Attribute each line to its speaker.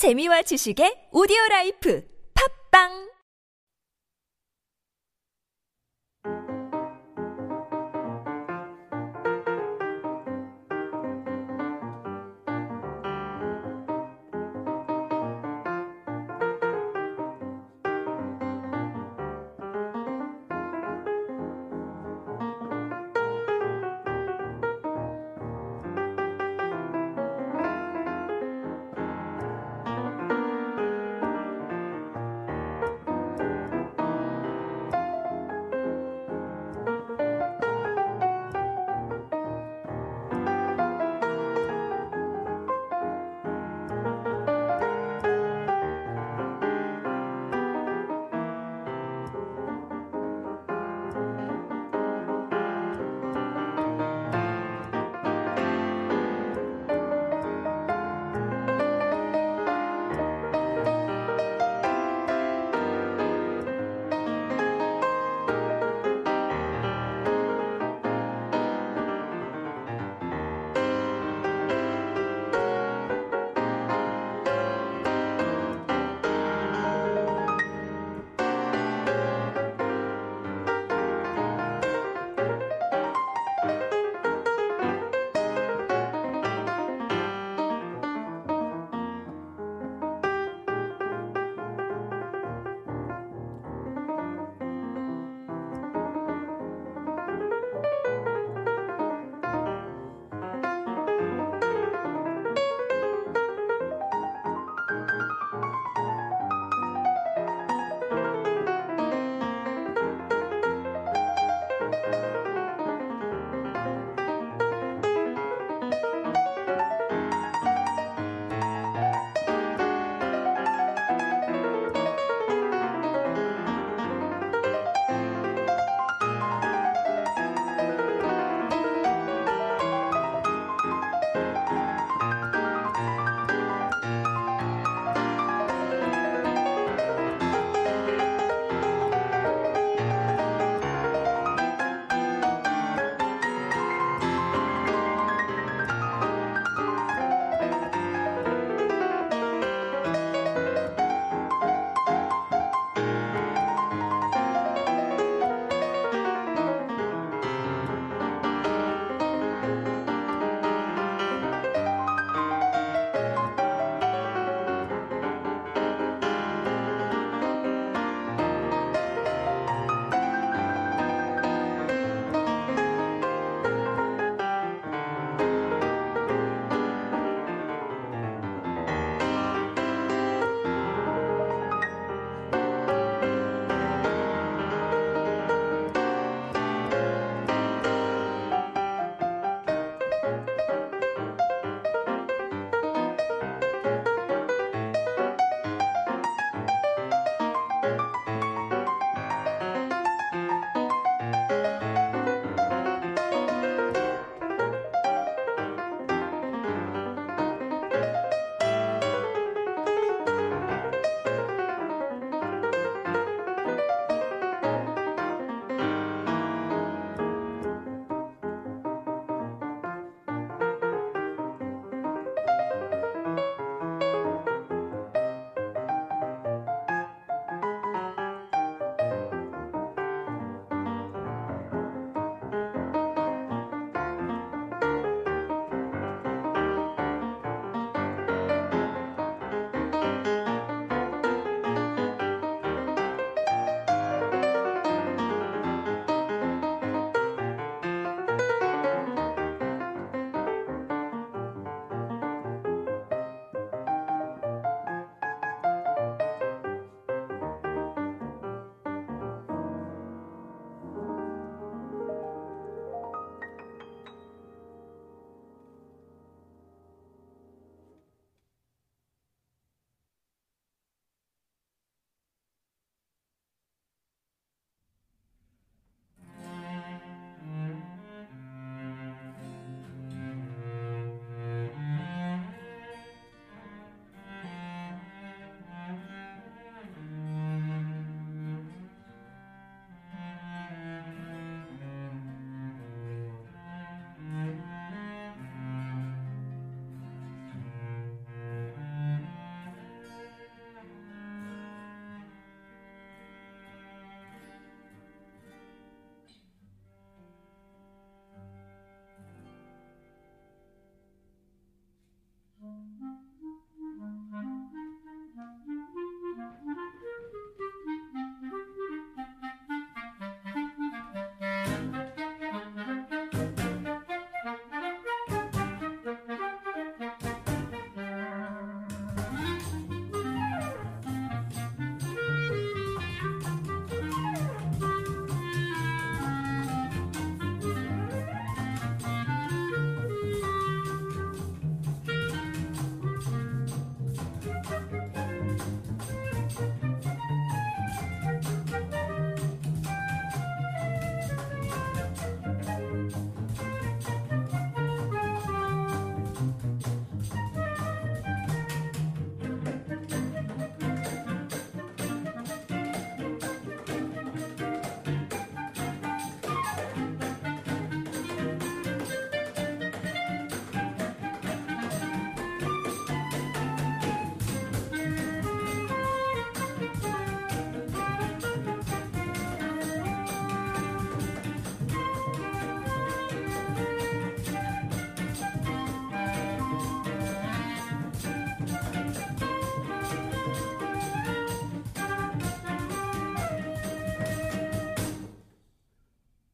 Speaker 1: 재미와 지식의 오디오 라이프. 팝빵!